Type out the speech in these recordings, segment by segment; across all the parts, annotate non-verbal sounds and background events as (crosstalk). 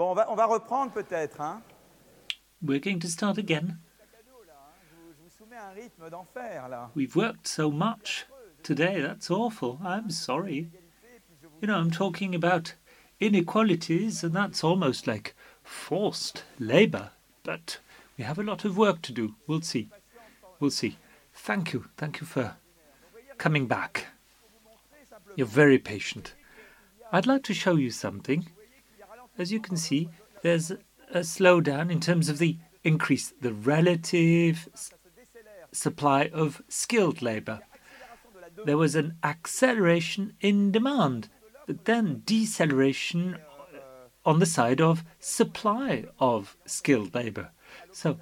Bon, on va, on va reprendre peut-être. Hein We're going to start again. We've worked so much today. That's awful. I'm sorry. You know, I'm talking about inequalities, and that's almost like forced labor. But we have a lot of work to do. We'll see. We'll see. Thank you. Thank you for coming back. You're very patient. I'd like to show you something. As you can see, there's a slowdown in terms of the increase, the relative supply of skilled labor. There was an acceleration in demand, but then deceleration on the side of supply of skilled labor. So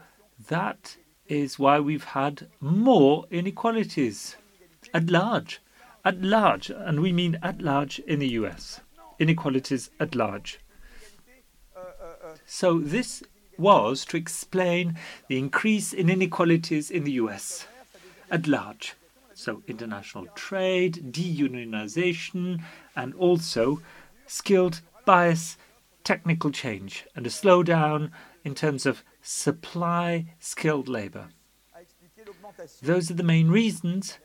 that is why we've had more inequalities at large. At large, and we mean at large in the US. Inequalities at large. So this was to explain the increase in inequalities in the US at large. So international trade, deunionization, and also skilled bias, technical change, and a slowdown in terms of supply skilled labor. Those are the main reasons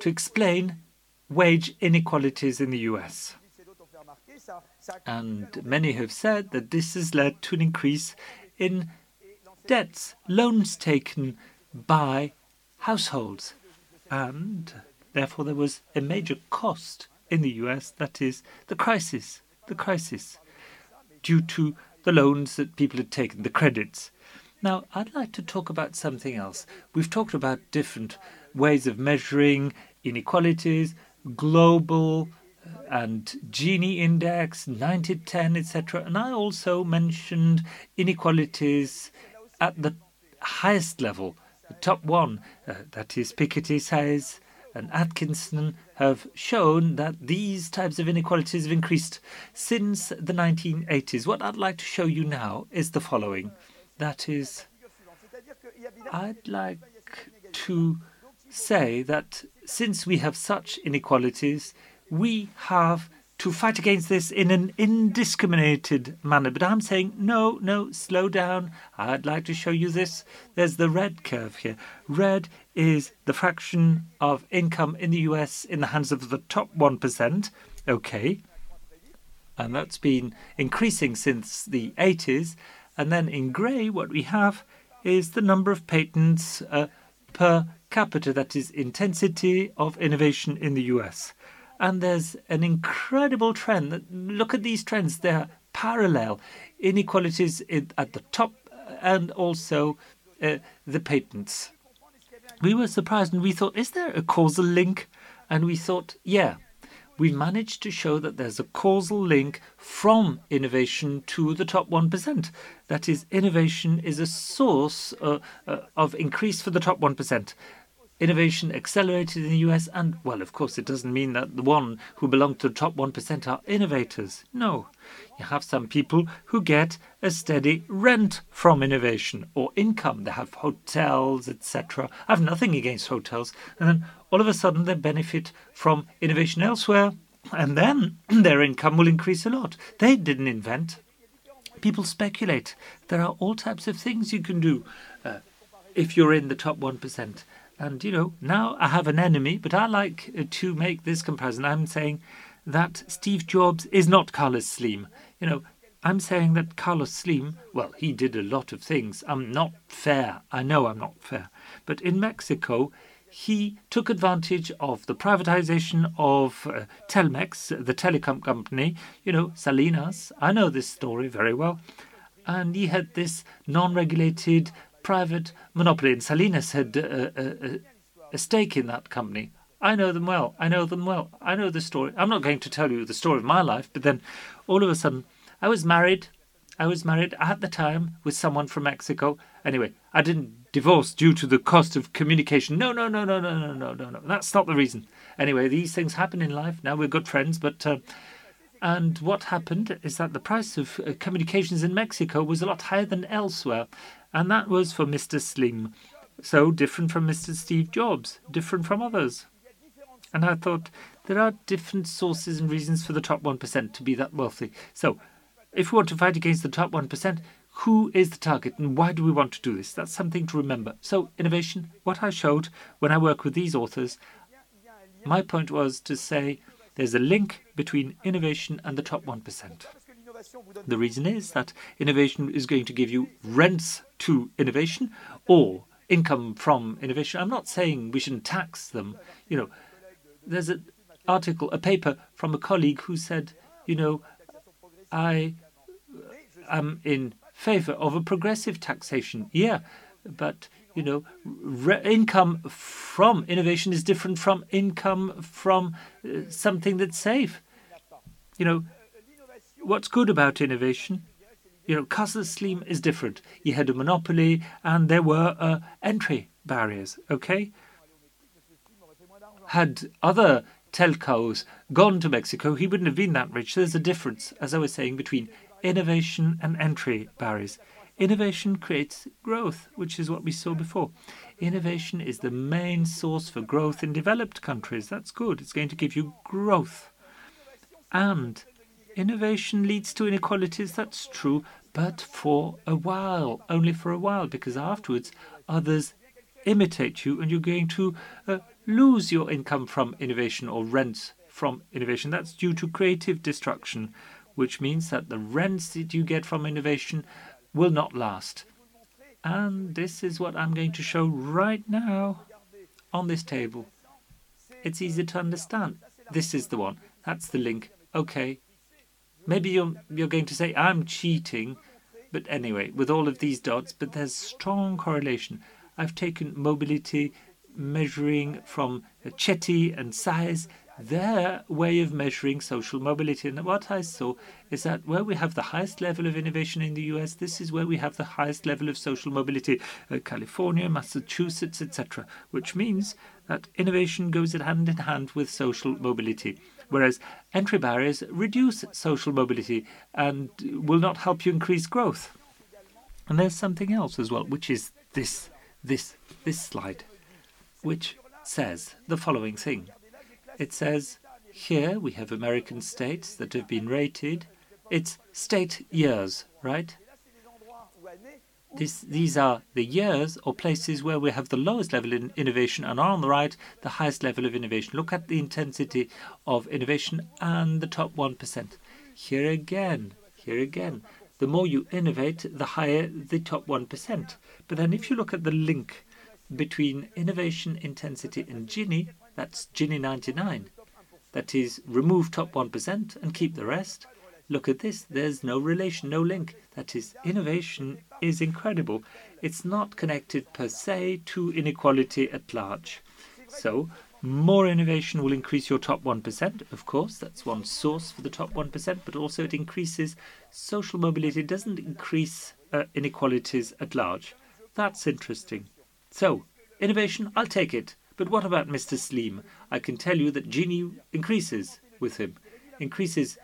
to explain wage inequalities in the US. And many have said that this has led to an increase in debts, loans taken by households. And therefore, there was a major cost in the US that is, the crisis, the crisis, due to the loans that people had taken, the credits. Now, I'd like to talk about something else. We've talked about different ways of measuring inequalities, global and Gini index, 90 10, etc. And I also mentioned inequalities at the highest level, the top one, uh, that is, Piketty Saez, and Atkinson have shown that these types of inequalities have increased since the 1980s. What I'd like to show you now is the following. That is, I'd like to say that since we have such inequalities, we have to fight against this in an indiscriminated manner. But I'm saying, no, no, slow down. I'd like to show you this. There's the red curve here. Red is the fraction of income in the US in the hands of the top 1%. Okay. And that's been increasing since the 80s. And then in grey, what we have is the number of patents uh, per capita, that is, intensity of innovation in the US. And there's an incredible trend. Look at these trends, they're parallel. Inequalities at the top and also uh, the patents. We were surprised and we thought, is there a causal link? And we thought, yeah, we managed to show that there's a causal link from innovation to the top 1%. That is, innovation is a source uh, uh, of increase for the top 1% innovation accelerated in the US, and, well, of course, it doesn't mean that the one who belong to the top 1% are innovators. No. You have some people who get a steady rent from innovation or income. They have hotels, etc. I have nothing against hotels. And then all of a sudden they benefit from innovation elsewhere, and then (clears throat) their income will increase a lot. They didn't invent. People speculate. There are all types of things you can do uh, if you're in the top 1%. And, you know, now I have an enemy, but I like uh, to make this comparison. I'm saying that Steve Jobs is not Carlos Slim. You know, I'm saying that Carlos Slim, well, he did a lot of things. I'm not fair. I know I'm not fair. But in Mexico, he took advantage of the privatization of uh, Telmex, the telecom company, you know, Salinas. I know this story very well. And he had this non regulated private monopoly, and Salinas had a, a, a stake in that company. I know them well. I know them well. I know the story. I'm not going to tell you the story of my life, but then all of a sudden, I was married. I was married at the time with someone from Mexico. Anyway, I didn't divorce due to the cost of communication. No, no, no, no, no, no, no, no, no. That's not the reason. Anyway, these things happen in life. Now we're good friends, but. Uh, and what happened is that the price of uh, communications in Mexico was a lot higher than elsewhere. And that was for Mr. Slim. So different from Mr. Steve Jobs, different from others. And I thought there are different sources and reasons for the top 1% to be that wealthy. So if we want to fight against the top 1%, who is the target and why do we want to do this? That's something to remember. So, innovation, what I showed when I work with these authors, my point was to say there's a link between innovation and the top 1%. The reason is that innovation is going to give you rents to innovation or income from innovation. I'm not saying we shouldn't tax them. You know, there's an article, a paper from a colleague who said, you know, I am in favor of a progressive taxation. Yeah, but you know, income from innovation is different from income from uh, something that's safe. You know, what's good about innovation? You know, Carlos Slim is different. He had a monopoly, and there were uh, entry barriers. Okay, had other telcos gone to Mexico, he wouldn't have been that rich. There's a difference, as I was saying, between innovation and entry barriers. Innovation creates growth, which is what we saw before. Innovation is the main source for growth in developed countries. That's good. It's going to give you growth. And innovation leads to inequalities. That's true, but for a while, only for a while, because afterwards others imitate you and you're going to uh, lose your income from innovation or rents from innovation. That's due to creative destruction, which means that the rents that you get from innovation will not last. And this is what I'm going to show right now on this table. It's easy to understand. This is the one. That's the link. Okay. Maybe you're, you're going to say, I'm cheating. But anyway, with all of these dots, but there's strong correlation. I've taken mobility measuring from Chetty and Saez their way of measuring social mobility. And what I saw is that where we have the highest level of innovation in the US, this is where we have the highest level of social mobility uh, California, Massachusetts, etc., which means that innovation goes hand in hand with social mobility. Whereas entry barriers reduce social mobility and will not help you increase growth. And there's something else as well, which is this, this, this slide, which says the following thing. It says here we have American states that have been rated. It's state years, right? This, these are the years or places where we have the lowest level in innovation and are on the right, the highest level of innovation. Look at the intensity of innovation and the top 1%. Here again, here again, the more you innovate, the higher the top 1%. But then if you look at the link between innovation intensity and Gini, that's Gini 99. That is, remove top 1% and keep the rest. Look at this, there's no relation, no link. That is, innovation is incredible. It's not connected per se to inequality at large. So, more innovation will increase your top 1%, of course, that's one source for the top 1%, but also it increases social mobility, it doesn't increase uh, inequalities at large. That's interesting. So, innovation, I'll take it. But what about Mr. Slim? I can tell you that Gini increases with him, increases,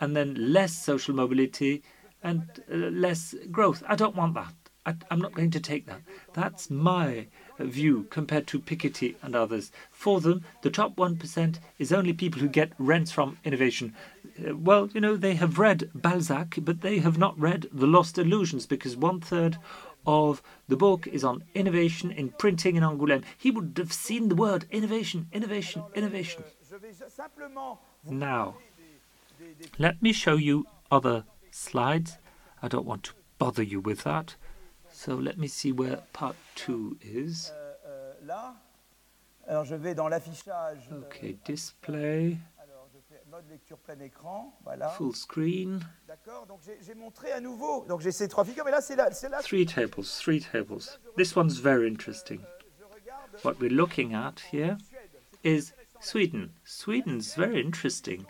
and then less social mobility and uh, less growth. I don't want that. I, am not going to take that. That's my view compared to Piketty and others. For them, the top 1% is only people who get rents from innovation. Uh, well, you know, they have read Balzac, but they have not read The Lost Illusions because one third of the book is on innovation in printing in Angoulême. He would have seen the word innovation, innovation, innovation. Now, let me show you other slides. I don't want to bother you with that. So let me see where part two is. Euh, euh, euh, okay, display. mode lecture plein écran, voilà. Full screen. D'accord, donc j'ai montré à nouveau. Donc j'ai ces trois figures, mais là c'est là, là. Three tables, three tables. This one's very interesting. What we're looking at here is Sweden. Sweden's very interesting.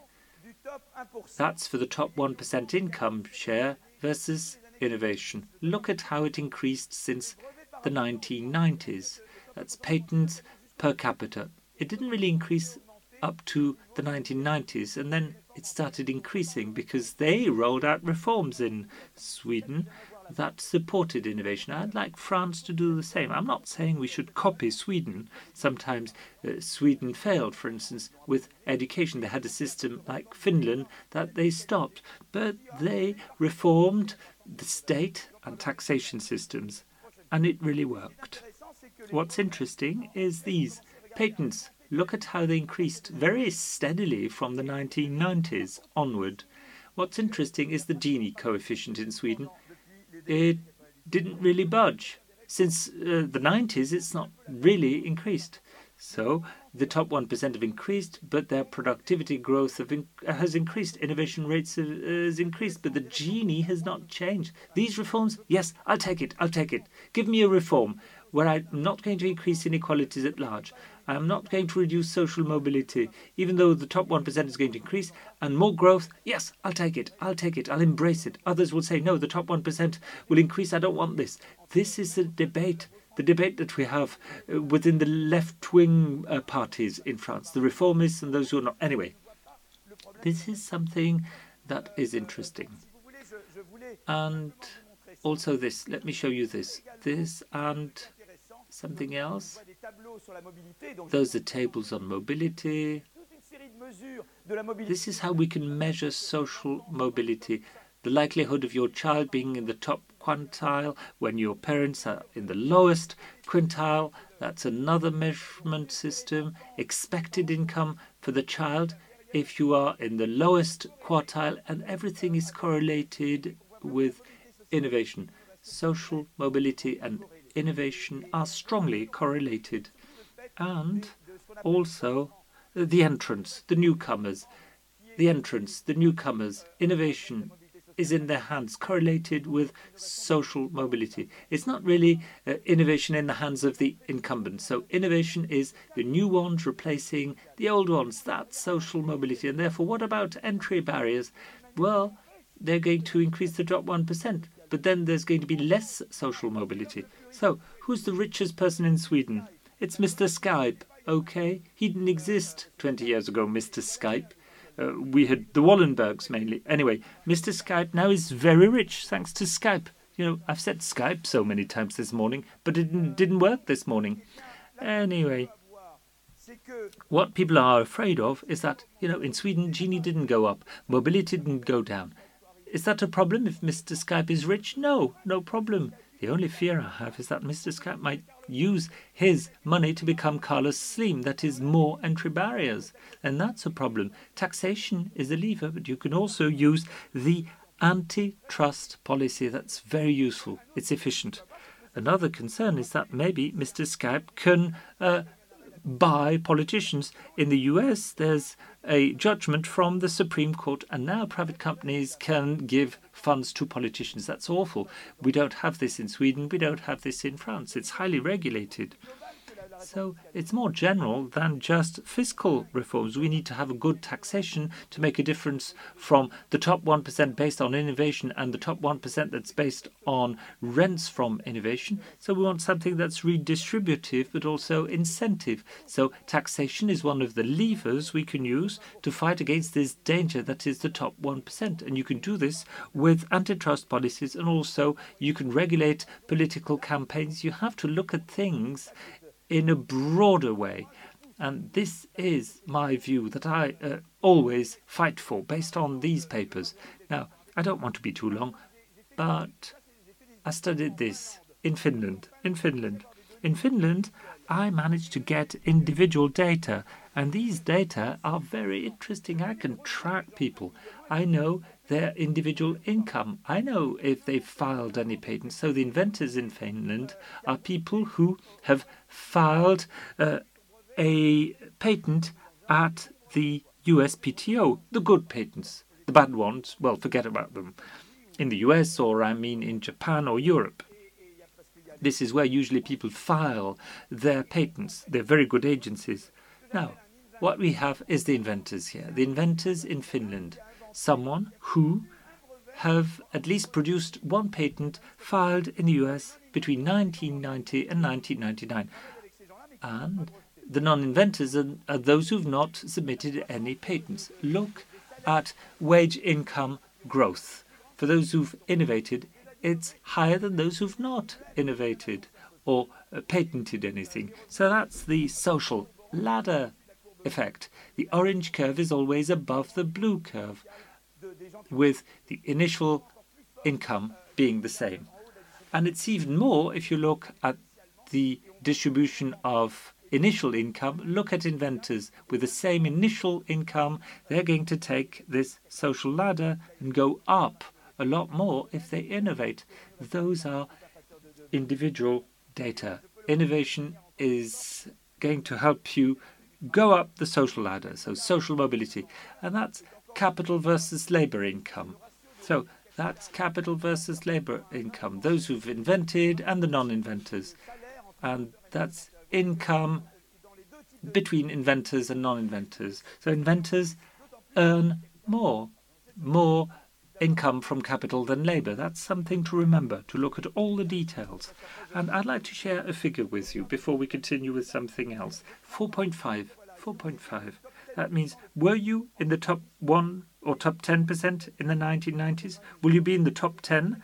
That's for the top 1% income share versus innovation. Look at how it increased since the 1990s. That's patents per capita. It didn't really increase up to the 1990s, and then it started increasing because they rolled out reforms in Sweden. That supported innovation. I'd like France to do the same. I'm not saying we should copy Sweden. Sometimes uh, Sweden failed, for instance, with education. They had a system like Finland that they stopped, but they reformed the state and taxation systems, and it really worked. What's interesting is these patents. Look at how they increased very steadily from the 1990s onward. What's interesting is the Gini coefficient in Sweden. It didn't really budge. Since uh, the 90s, it's not really increased. So the top 1% have increased, but their productivity growth in, has increased. Innovation rates have, has increased, but the Gini has not changed. These reforms, yes, I'll take it. I'll take it. Give me a reform where I'm not going to increase inequalities at large. I'm not going to reduce social mobility, even though the top 1% is going to increase, and more growth. Yes, I'll take it. I'll take it. I'll embrace it. Others will say, no, the top 1% will increase. I don't want this. This is the debate. The debate that we have uh, within the left wing uh, parties in France, the reformists and those who are not. Anyway, this is something that is interesting. And also, this, let me show you this. This and something else. Those are tables on mobility. This is how we can measure social mobility. The likelihood of your child being in the top quintile when your parents are in the lowest quintile. That's another measurement system. Expected income for the child if you are in the lowest quartile, and everything is correlated with innovation. Social mobility and innovation are strongly correlated. And also the entrance, the newcomers, the entrance, the newcomers, innovation is in their hands, correlated with social mobility. It's not really uh, innovation in the hands of the incumbents. So innovation is the new ones replacing the old ones. That's social mobility. And therefore, what about entry barriers? Well, they're going to increase the top 1% but then there's going to be less social mobility. So, who's the richest person in Sweden? It's Mr. Skype. Okay, he didn't exist 20 years ago, Mr. Skype. Uh, we had the Wallenbergs mainly. Anyway, Mr. Skype now is very rich thanks to Skype. You know, I've said Skype so many times this morning, but it didn't, didn't work this morning. Anyway, what people are afraid of is that, you know, in Sweden, Gini didn't go up, mobility didn't go down. Is that a problem if Mr. Skype is rich? No, no problem. The only fear I have is that Mr. Skype might use his money to become Carlos Slim, that is, more entry barriers. And that's a problem. Taxation is a lever, but you can also use the antitrust policy. That's very useful, it's efficient. Another concern is that maybe Mr. Skype can uh, buy politicians. In the US, there's a judgment from the Supreme Court, and now private companies can give funds to politicians. That's awful. We don't have this in Sweden. We don't have this in France. It's highly regulated. So it's more general than just fiscal reforms. We need to have a good taxation to make a difference from the top 1% based on innovation and the top 1% that's based on rents from innovation. So we want something that's redistributive but also incentive. So taxation is one of the levers we can use to fight against this danger that is the top 1%. And you can do this with antitrust policies and also you can regulate political campaigns. You have to look at things in a broader way. And this is my view that I uh, always fight for based on these papers. Now, I don't want to be too long, but I studied this in Finland. In Finland. In Finland, I managed to get individual data, and these data are very interesting. I can track people. I know their individual income. I know if they've filed any patents. So the inventors in Finland are people who have filed uh, a patent at the USPTO, the good patents. The bad ones, well, forget about them. In the US, or I mean in Japan or Europe. This is where usually people file their patents. They're very good agencies. Now, what we have is the inventors here. The inventors in Finland someone who have at least produced one patent filed in the US between 1990 and 1999. And the non-inventors are, are those who've not submitted any patents. Look at wage income growth. For those who've innovated, it's higher than those who've not innovated or uh, patented anything. So that's the social ladder effect. The orange curve is always above the blue curve, with the initial income being the same. And it's even more if you look at the distribution of initial income. Look at inventors with the same initial income. They're going to take this social ladder and go up a lot more if they innovate. Those are individual data. Innovation is going to help you go up the social ladder, so social mobility. And that's capital versus labor income. So that's capital versus labor income, those who've invented and the non inventors. And that's income between inventors and non inventors. So inventors earn more, more income from capital than labor. That's something to remember, to look at all the details. And I'd like to share a figure with you before we continue with something else 4.5. 4.5. That means, were you in the top 1 or top 10% in the 1990s? Will you be in the top 10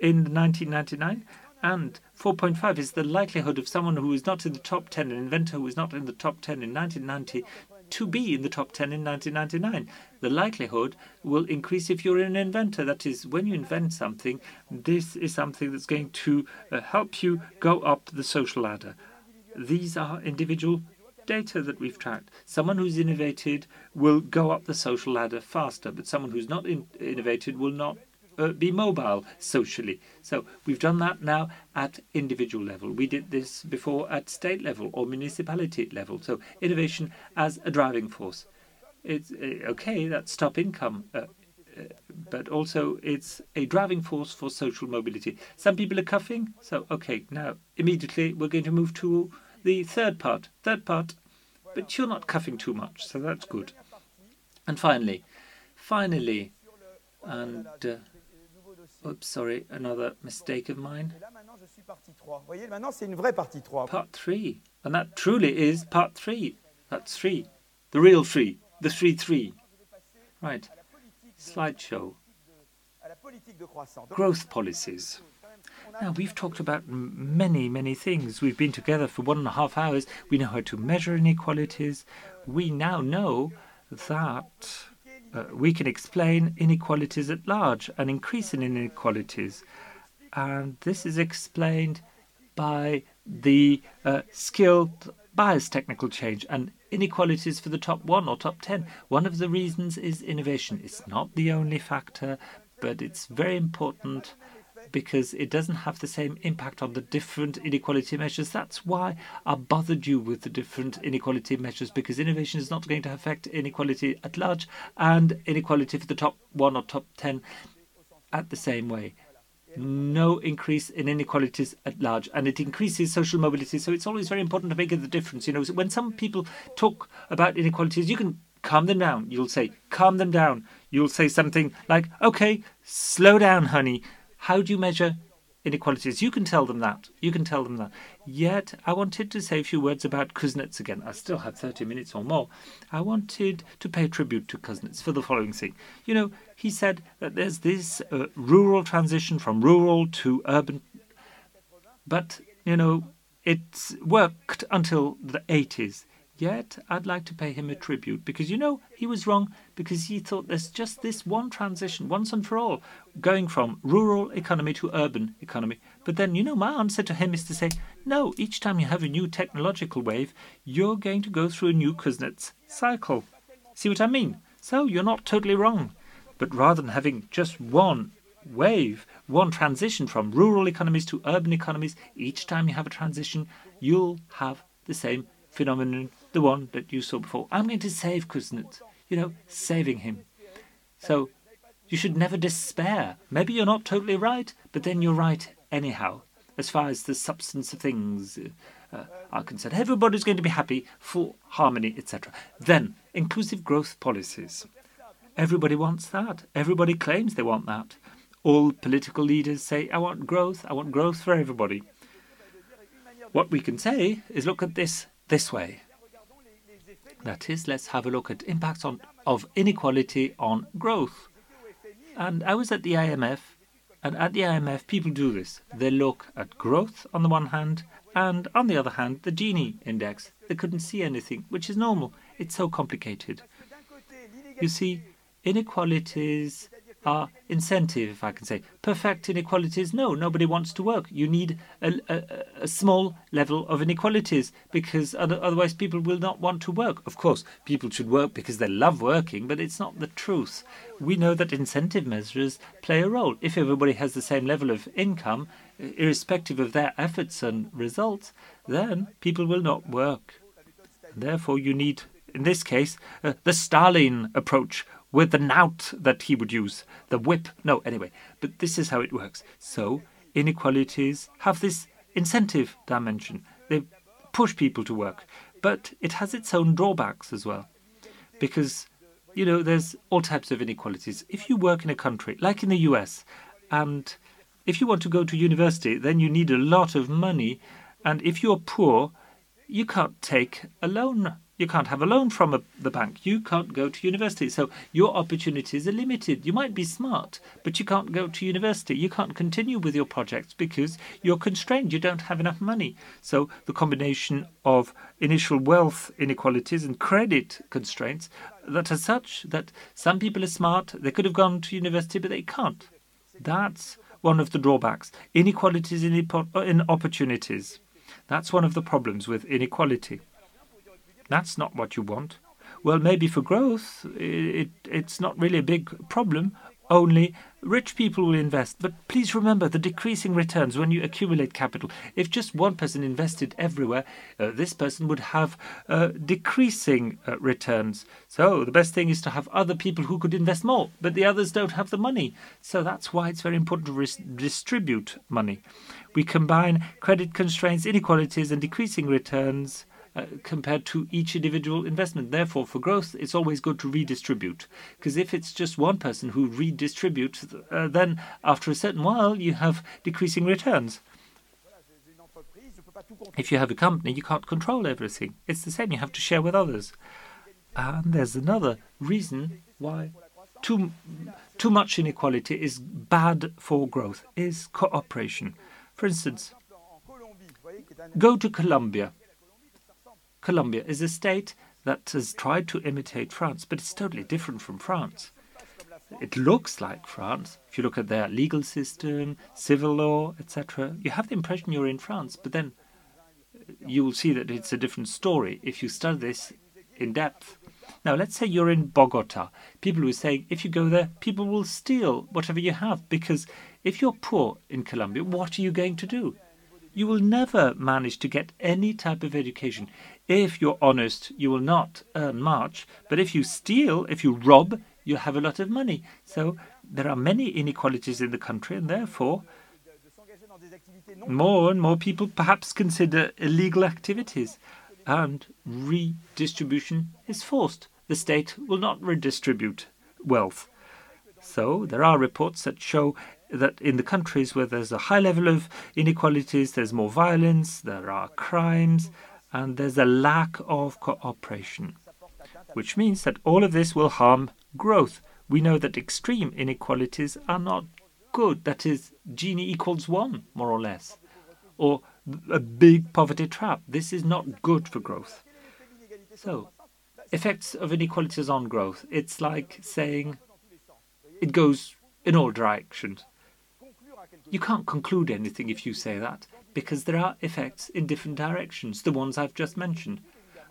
in 1999? And 4.5 is the likelihood of someone who is not in the top 10, an inventor who is not in the top 10 in 1990, to be in the top 10 in 1999. The likelihood will increase if you're an inventor. That is, when you invent something, this is something that's going to uh, help you go up the social ladder. These are individual data that we've tracked. Someone who's innovated will go up the social ladder faster, but someone who's not in- innovated will not uh, be mobile socially. So we've done that now at individual level. We did this before at state level or municipality level. So innovation as a driving force. It's uh, okay, that's top income. Uh, uh, but also it's a driving force for social mobility. Some people are coughing, so okay, now immediately we're going to move to the third part. Third part, but you're not coughing too much, so that's good. And finally, finally, and uh, Oops, sorry, another mistake of mine. Part three. And that truly is part three. That's three. The real three. The three three. Right. Slideshow. Growth policies. Now, we've talked about many, many things. We've been together for one and a half hours. We know how to measure inequalities. We now know that uh, we can explain inequalities at large, an increase in inequalities. And this is explained by the uh, skilled bias technical change and inequalities for the top one or top 10. One of the reasons is innovation. It's not the only factor, but it's very important because it doesn't have the same impact on the different inequality measures. That's why I bothered you with the different inequality measures because innovation is not going to affect inequality at large and inequality for the top one or top 10 at the same way. No increase in inequalities at large, and it increases social mobility. So it's always very important to make the difference. You know, when some people talk about inequalities, you can calm them down. You'll say, calm them down. You'll say something like, okay, slow down, honey. How do you measure inequalities? You can tell them that. You can tell them that. Yet, I wanted to say a few words about Kuznets again. I still have 30 minutes or more. I wanted to pay tribute to Kuznets for the following thing. You know, he said that there's this uh, rural transition from rural to urban, but, you know, it's worked until the 80s. Yet, I'd like to pay him a tribute because you know he was wrong because he thought there's just this one transition, once and for all, going from rural economy to urban economy. But then, you know, my answer to him is to say, no, each time you have a new technological wave, you're going to go through a new Kuznets cycle. See what I mean? So you're not totally wrong. But rather than having just one wave, one transition from rural economies to urban economies, each time you have a transition, you'll have the same phenomenon the one that you saw before. I'm going to save Kuznets, you know, saving him. So you should never despair. Maybe you're not totally right, but then you're right anyhow, as far as the substance of things uh, are concerned. Everybody's going to be happy for harmony, etc. Then, inclusive growth policies. Everybody wants that. Everybody claims they want that. All political leaders say, I want growth, I want growth for everybody. What we can say is look at this this way. That is, let's have a look at impacts on, of inequality on growth. And I was at the IMF And at the IMF, people do this. They look at growth on the one hand, and on the other hand, the Gini index. They couldn't see anything, which is normal. It's so complicated. You see, inequalities are incentive, if I can say. Perfect inequalities, no, nobody wants to work. You need a, a, a small level of inequalities because other, otherwise people will not want to work. Of course, people should work because they love working, but it's not the truth. We know that incentive measures play a role. If everybody has the same level of income, irrespective of their efforts and results, then people will not work. Therefore, you need, in this case, uh, the Stalin approach with the knout that he would use, the whip. No, anyway, but this is how it works. So inequalities have this incentive dimension. They push people to work, but it has its own drawbacks as well, because you know there's all types of inequalities. If you work in a country like in the U.S. and if you want to go to university, then you need a lot of money, and if you're poor, you can't take a loan you can't have a loan from a, the bank. You can't go to university. So your opportunities are limited. You might be smart, but you can't go to university. You can't continue with your projects because you're constrained. You don't have enough money. So the combination of initial wealth inequalities and credit constraints that are such that some people are smart. They could have gone to university, but they can't. That's one of the drawbacks. Inequalities in, in opportunities. That's one of the problems with inequality. That's not what you want. Well, maybe for growth, it, it's not really a big problem. Only rich people will invest. But please remember the decreasing returns when you accumulate capital. If just one person invested everywhere, uh, this person would have uh, decreasing uh, returns. So the best thing is to have other people who could invest more, but the others don't have the money. So that's why it's very important to distribute money. We combine credit constraints, inequalities, and decreasing returns compared to each individual investment. Therefore, for growth, it's always good to redistribute. Because if it's just one person who redistributes, uh, then after a certain while, you have decreasing returns. If you have a company, you can't control everything. It's the same, you have to share with others. And there's another reason why too, too much inequality is bad for growth, is cooperation. For instance, go to Colombia. Colombia is a state that has tried to imitate France, but it's totally different from France. It looks like France. If you look at their legal system, civil law, etc., you have the impression you're in France, but then you will see that it's a different story if you study this in depth. Now, let's say you're in Bogota. People will say if you go there, people will steal whatever you have because if you're poor in Colombia, what are you going to do? You will never manage to get any type of education. If you're honest, you will not earn much. But if you steal, if you rob, you have a lot of money. So there are many inequalities in the country, and therefore, more and more people perhaps consider illegal activities, and redistribution is forced. The state will not redistribute wealth. So there are reports that show that in the countries where there's a high level of inequalities, there's more violence, there are crimes, and there's a lack of cooperation, which means that all of this will harm growth. We know that extreme inequalities are not good. That is, Gini equals one, more or less, or a big poverty trap. This is not good for growth. So, effects of inequalities on growth. It's like saying it goes in all directions. You can't conclude anything if you say that because there are effects in different directions, the ones I've just mentioned.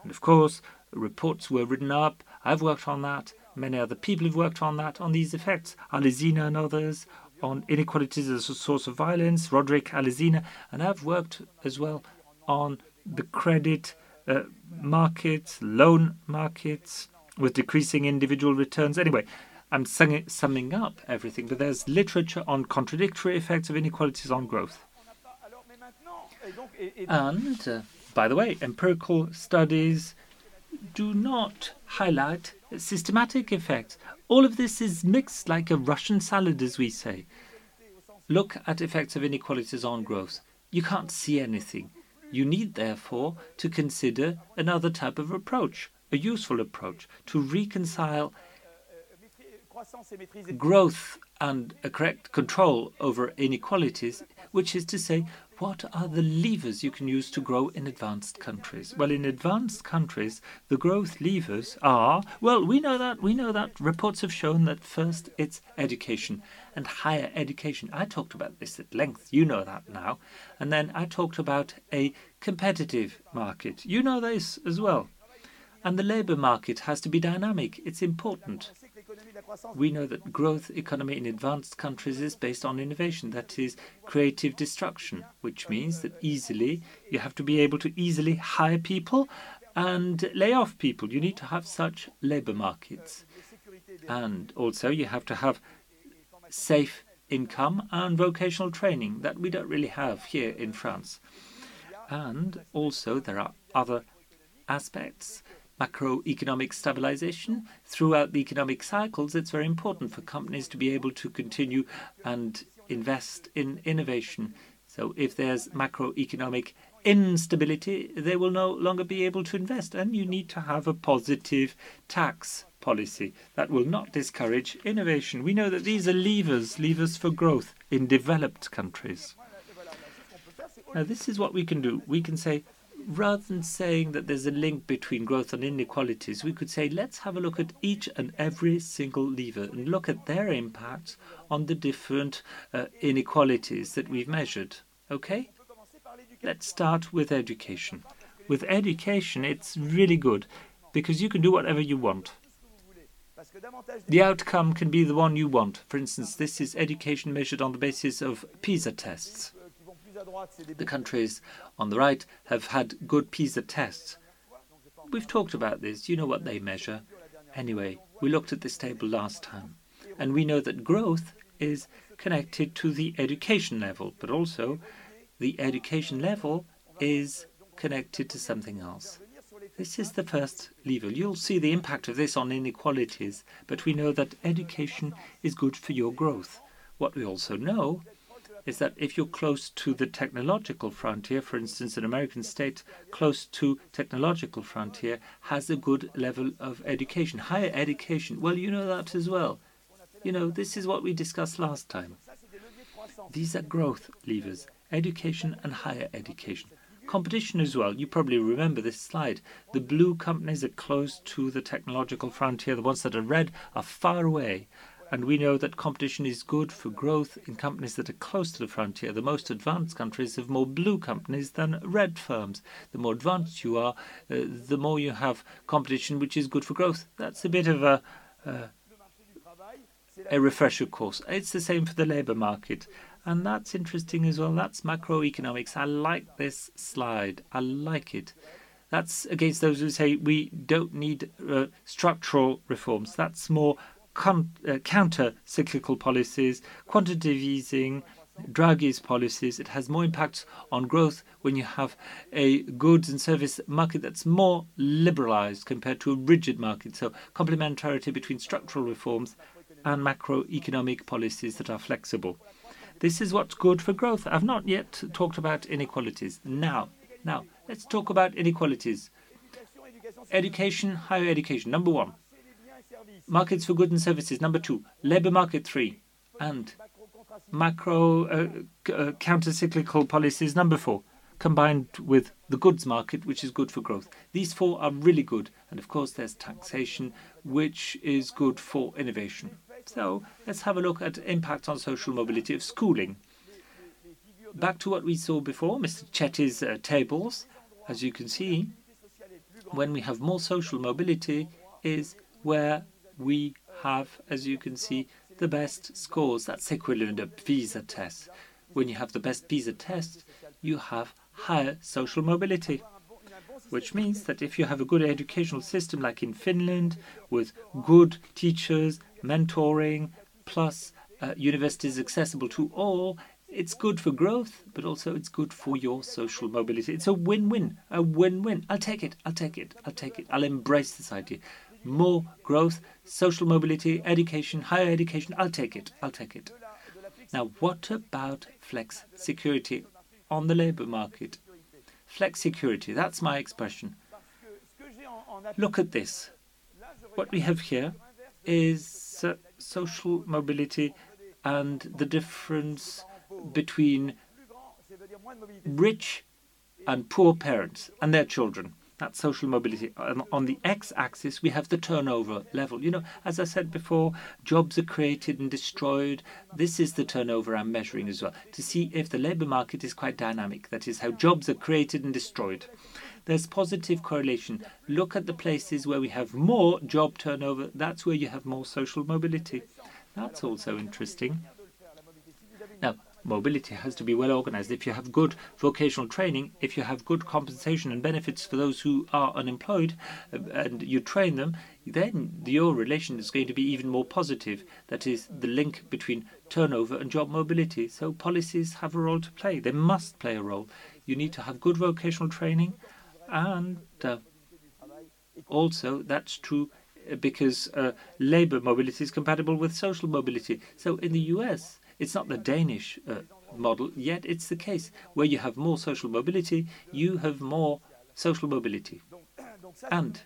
And of course, reports were written up. I've worked on that. Many other people have worked on that, on these effects. Alesina and others, on inequalities as a source of violence. Rodrik Alesina. And I've worked as well on the credit uh, markets, loan markets, with decreasing individual returns. Anyway, I'm summing up everything, but there's literature on contradictory effects of inequalities on growth. And, uh, by the way, empirical studies do not highlight systematic effects. All of this is mixed like a Russian salad, as we say. Look at effects of inequalities on growth. You can't see anything. You need, therefore, to consider another type of approach, a useful approach, to reconcile growth and a correct control over inequalities, which is to say, what are the levers you can use to grow in advanced countries? Well, in advanced countries, the growth levers are, well, we know that, we know that. Reports have shown that first it's education and higher education. I talked about this at length, you know that now. And then I talked about a competitive market. You know this as well. And the labour market has to be dynamic. It's important. We know that growth economy in advanced countries is based on innovation, that is creative destruction, which means that easily you have to be able to easily hire people and lay off people. You need to have such labour markets. And also you have to have safe income and vocational training that we don't really have here in France. And also there are other aspects macroeconomic stabilization throughout the economic cycles, it's very important for companies to be able to continue and invest in innovation. So if there's macroeconomic instability, they will no longer be able to invest. And you need to have a positive tax policy that will not discourage innovation. We know that these are levers, levers for growth in developed countries. Now, this is what we can do. We can say, rather than saying that there's a link between growth and inequalities, we could say let's have a look at each and every single lever and look at their impact on the different uh, inequalities that we've measured. Okay? Let's start with education. With education, it's really good because you can do whatever you want. The outcome can be the one you want. For instance, this is education measured on the basis of PISA tests. The countries on the right have had good PISA tests. We've talked about this. You know what they measure. Anyway, we looked at this table last time. And we know that growth is connected to the education level, but also the education level is connected to something else. This is the first lever. You'll see the impact of this on inequalities, but we know that education is good for your growth. What we also know is that if you're close to the technological frontier, for instance, an American state close to technological frontier has a good level of education, higher education. Well, you know that as well. You know, this is what we discussed last time. These are growth levers, education and higher education. Competition as well. You probably remember this slide. The blue companies are close to the technological frontier. The ones that are red are far away. And we know that competition is good for growth in companies that are close to the frontier. The most advanced countries have more blue companies than red firms. The more advanced you are, uh, the more you have competition, which is good for growth. That's a bit of a uh, a refresher course. It's the same for the labour market. And that's interesting as well. That's macroeconomics. I like this slide. I like it. That's against those who say we don't need uh, structural reforms. That's more con- uh, counter cyclical policies, quantitative easing, Draghi's policies. It has more impact on growth when you have a goods and service market that's more liberalized compared to a rigid market. So, complementarity between structural reforms and macroeconomic policies that are flexible. This is what's good for growth. I've not yet talked about inequalities. Now, now let's talk about inequalities. Education, higher education. Number one, markets for goods and services. Number two, labor market three, and macro uh, uh, counter-cyclical policies. Number four, combined with the goods market, which is good for growth. These four are really good, and of course, there's taxation, which is good for innovation. So let's have a look at impact on social mobility of schooling. Back to what we saw before, Mr. Chetty's uh, tables. As you can see, when we have more social mobility, is where we have, as you can see, the best scores. That's equivalent to PISA test. When you have the best PISA test, you have higher social mobility. Which means that if you have a good educational system like in Finland, with good teachers, mentoring, plus uh, universities accessible to all, it's good for growth, but also it's good for your social mobility. It's a win win, a win win. I'll take it, I'll take it, I'll take it. I'll embrace this idea more growth, social mobility, education, higher education. I'll take it. I'll take it. Now, what about flex security on the labor market? Flex security, that's my expression. Look at this. What we have here is uh, social mobility and the difference between rich and poor parents and their children. That's social mobility. Um, on the x-axis, we have the turnover level. You know, as I said before, jobs are created and destroyed. This is the turnover I'm measuring as well, to see if the labor market is quite dynamic. That is how jobs are created and destroyed. There's positive correlation. Look at the places where we have more job turnover. That's where you have more social mobility. That's also interesting. Now, mobility has to be well organized. If you have good vocational training, if you have good compensation and benefits for those who are unemployed, uh, and you train them, then your relation is going to be even more positive. That is the link between turnover and job mobility. So policies have a role to play. They must play a role. You need to have good vocational training, and uh, also that's true uh, because uh, labor mobility is compatible with social mobility. So in the US, it's not the Danish uh, model, yet it's the case. Where you have more social mobility, you have more social mobility. And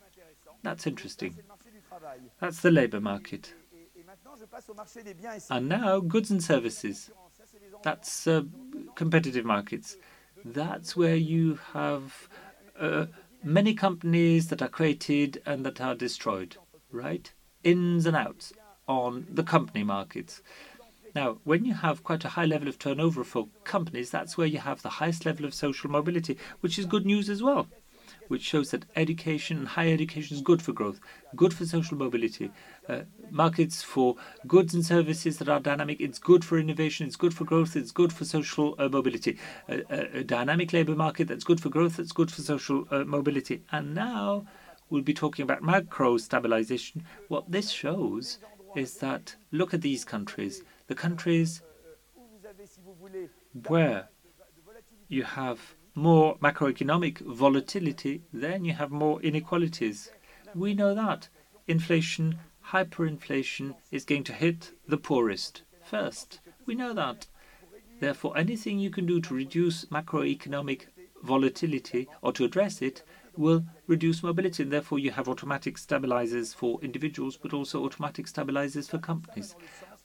that's interesting. That's the labor market. And now goods and services. That's uh, competitive markets. That's where you have uh, many companies that are created and that are destroyed, right? Ins and outs on the company markets. Now, when you have quite a high level of turnover for companies, that's where you have the highest level of social mobility, which is good news as well, which shows that education and higher education is good for growth, good for social mobility. Uh, markets for goods and services that are dynamic, it's good for innovation, it's good for growth, it's good for social uh, mobility. a, dynamic labor market that's good for growth, that's good for social uh, mobility. And now we'll be talking about macro stabilization. What this shows is that look at these countries the countries where you have more macroeconomic volatility, then you have more inequalities. We know that. Inflation, hyperinflation, is going to hit the poorest first. We know that. Therefore, anything you can do to reduce macroeconomic volatility or to address it will reduce mobility, and therefore you have automatic stabilizers for individuals, but also automatic stabilizers for companies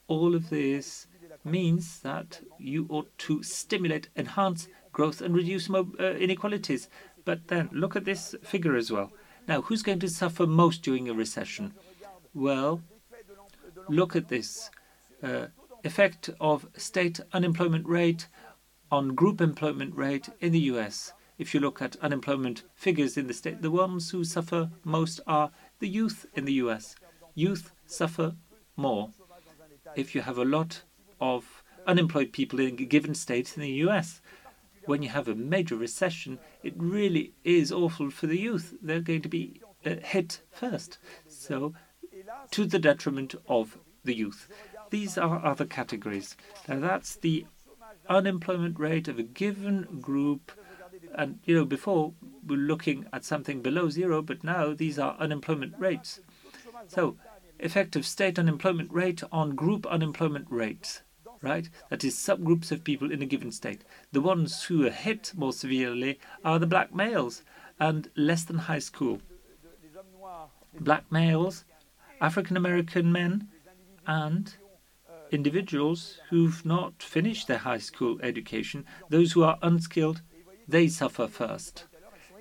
all of this means that you ought to stimulate, enhance growth, and reduce uh, inequalities. But then look at this figure as well. Now, who's going to suffer most during a recession? Well, look at this uh, effect of state unemployment rate on group employment rate in the US. If you look at unemployment figures in the state, the ones who suffer most are the youth in the US. Youth suffer more if you have a lot of unemployed people in a given state in the US. When you have a major recession, it really is awful for the youth. They're going to be uh, hit first. So, to the detriment of the youth. These are other categories. Now, that's the unemployment rate of a given group. And, you know, before we we're looking at something below zero, but now these are unemployment rates. So, effective state unemployment rate on group unemployment rates, right? That is subgroups of people in a given state. The ones who are hit more severely are the black males and less than high school. Black males, African American men, and individuals who've not finished their high school education, those who are unskilled, they suffer first.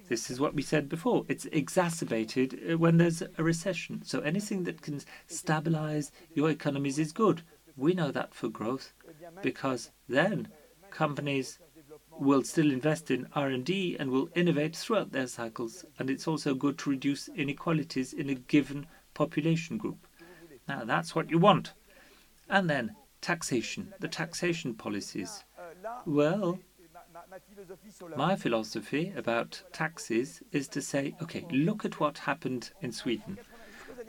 This is what we said before. It's exacerbated uh, when there's a recession. So anything that can stabilize your economies is good. We know that for growth because then companies will still invest in R&D and will innovate throughout their cycles and it's also good to reduce inequalities in a given population group. Now that's what you want. And then taxation, the taxation policies. Well, my philosophy about taxes is to say, okay, look at what happened in Sweden.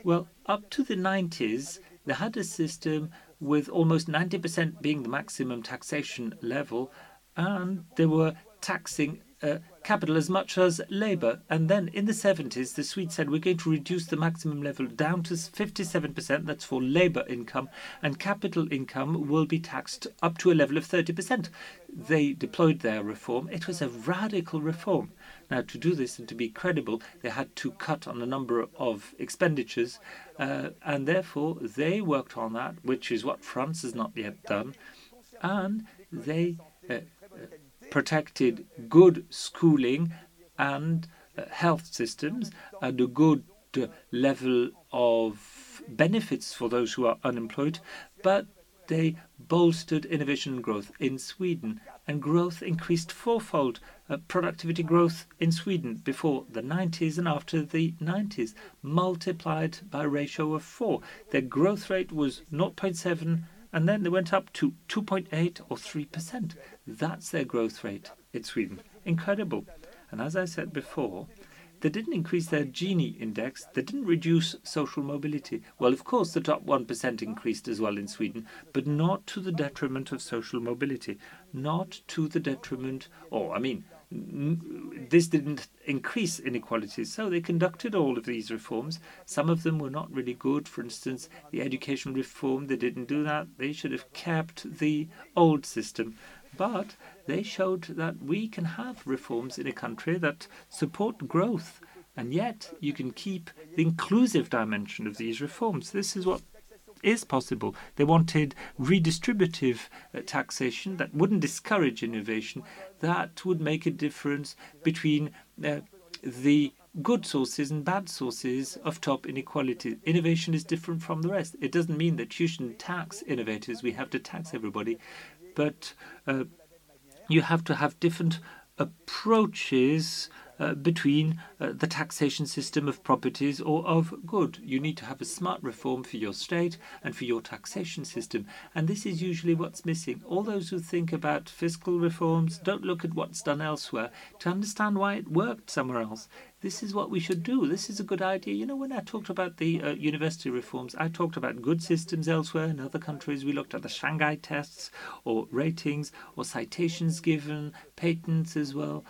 Well, up to the 90s, they had a system with almost 90% being the maximum taxation level, and they were taxing uh, capital as much as labor. And then in the 70s, the Swedes said we're going to reduce the maximum level down to 57%. That's for labor income. And capital income will be taxed up to a level of 30%. They deployed their reform. It was a radical reform. Now, to do this and to be credible, they had to cut on a number of expenditures. Uh, and therefore, they worked on that, which is what France has not yet done. And they uh, protected good schooling and uh, health systems and a good level of benefits for those who are unemployed, but they bolstered innovation growth in Sweden, and growth increased fourfold. Uh, productivity growth in Sweden before the 90s and after the 90s multiplied by a ratio of four. Their growth rate was 0.7 and then they went up to 2.8 or 3%. That's their growth rate in Sweden. Incredible. And as I said before, they didn't increase their Gini index, they didn't reduce social mobility. Well, of course, the top 1% increased as well in Sweden, but not to the detriment of social mobility, not to the detriment, or I mean, this didn't increase inequalities. So they conducted all of these reforms. Some of them were not really good. For instance, the education reform, they didn't do that. They should have kept the old system. But they showed that we can have reforms in a country that support growth. And yet, you can keep the inclusive dimension of these reforms. This is what is possible. They wanted redistributive uh, taxation that wouldn't discourage innovation, that would make a difference between uh, the good sources and bad sources of top inequality. Innovation is different from the rest. It doesn't mean that you shouldn't tax innovators. We have to tax everybody. But uh, you have to have different approaches between uh, the taxation system of properties or of good. You need to have a smart reform for your state and for your taxation system. And this is usually what's missing. All those who think about fiscal reforms don't look at what's done elsewhere to understand why it worked somewhere else. This is what we should do. This is a good idea. You know, when I talked about the uh, university reforms, I talked about good systems elsewhere in other countries. We looked at the Shanghai tests or ratings or citations given, patents as well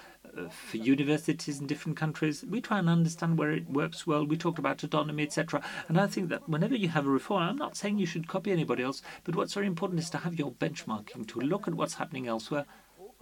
for universities in different countries. We try and understand where it works well. We talked about autonomy, etc. And I think that whenever you have a reform, I'm not saying you should copy anybody else, but what's very important is to have your benchmarking, to look at what's happening elsewhere,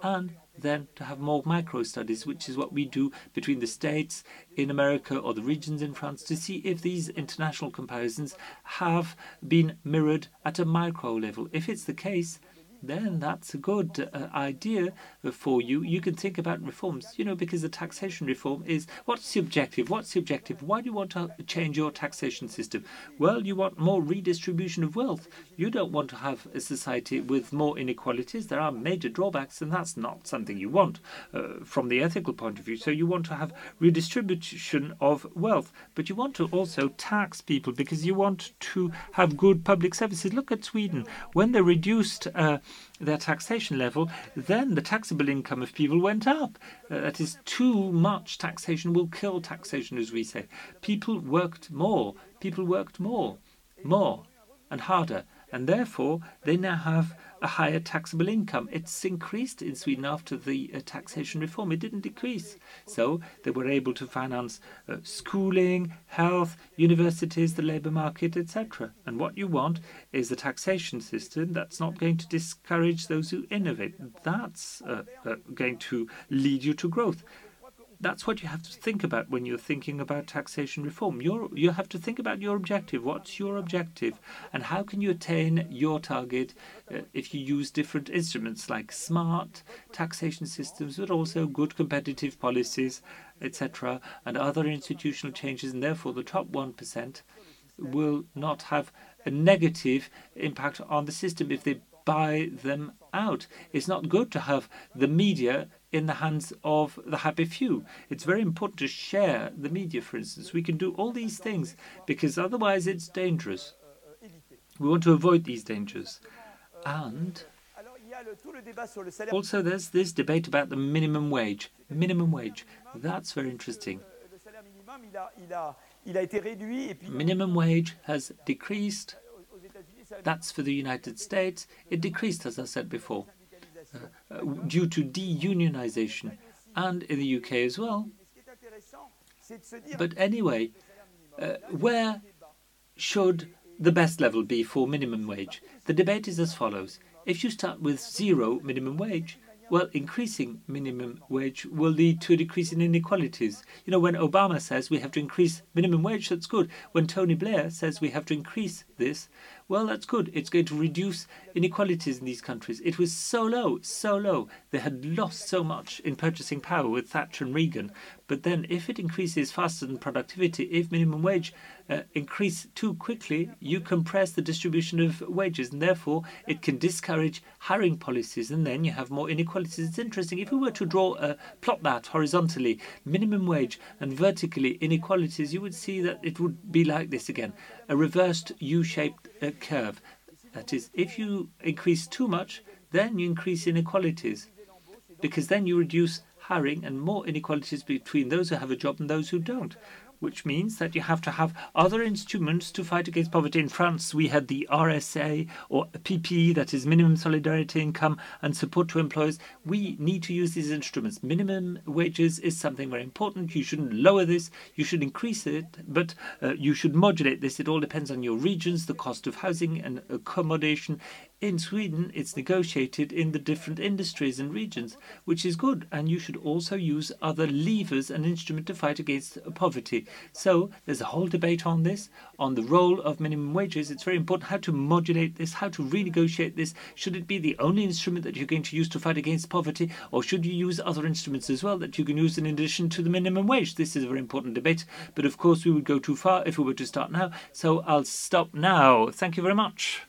and then to have more micro studies, which is what we do between the states in America or the regions in France to see if these international comparisons have been mirrored at a micro level. If it's the case, then that's a good uh, idea for you. You can think about reforms, you know, because the taxation reform is what's the objective? What's the objective? Why do you want to change your taxation system? Well, you want more redistribution of wealth. You don't want to have a society with more inequalities. There are major drawbacks, and that's not something you want uh, from the ethical point of view. So you want to have redistribution of wealth, but you want to also tax people because you want to have good public services. Look at Sweden. When they reduced uh, their taxation level, then the taxable income of people went up. Uh, that is, too much taxation will kill taxation, as we say. People worked more. People worked more, more, and harder. And therefore, they now have a higher taxable income. It's increased in Sweden after the uh, taxation reform. It didn't decrease. So they were able to finance uh, schooling, health, universities, the labour market, etc. And what you want is a taxation system that's not going to discourage those who innovate. That's uh, uh going to lead you to growth that's what you have to think about when you're thinking about taxation reform. you you have to think about your objective. What's your objective? And how can you attain your target uh, if you use different instruments like smart taxation systems, but also good competitive policies, etc., and other institutional changes? And therefore, the top 1% will not have a negative impact on the system if they buy them out. It's not good to have the media in the hands of the happy few. It's very important to share the media, for instance. We can do all these things because otherwise it's dangerous. We want to avoid these dangers. And also, there's this debate about the minimum wage. Minimum wage. That's very interesting. Minimum wage has decreased. That's for the United States. It decreased, as I said before. Uh, due to deunionization. and in the UK as well. But anyway, uh, where should the best level be for minimum wage? The debate is as follows. If you start with zero minimum wage, well, increasing minimum wage will lead to a decrease in inequalities. You know, when Obama says we have to increase minimum wage, that's good. When Tony Blair says we have to increase this, well, that's good. It's going to reduce inequalities in these countries. It was so low, so low. They had lost so much in purchasing power with Thatcher and Reagan. But then, if it increases faster than productivity, if minimum wage uh, increase too quickly, you compress the distribution of wages, and therefore it can discourage hiring policies, and then you have more inequalities. It's interesting. If we were to draw a plot that horizontally, minimum wage and vertically inequalities, you would see that it would be like this again, a reversed U-shaped uh, curve. That is, if you increase too much, then you increase inequalities, because then you reduce hiring and more inequalities between those who have a job and those who don't which means that you have to have other instruments to fight against poverty. In France, we had the RSA or PPE, that is minimum solidarity income and support to employers. We need to use these instruments. Minimum wages is something very important. You shouldn't lower this, you should increase it, but uh, you should modulate this. It all depends on your regions, the cost of housing and accommodation. In Sweden, it's negotiated in the different industries and regions, which is good. And you should also use other levers and instruments to fight against poverty. So there's a whole debate on this, on the role of minimum wages. It's very important how to modulate this, how to renegotiate this. Should it be the only instrument that you're going to use to fight against poverty, or should you use other instruments as well that you can use in addition to the minimum wage? This is a very important debate. But of course, we would go too far if we were to start now. So I'll stop now. Thank you very much.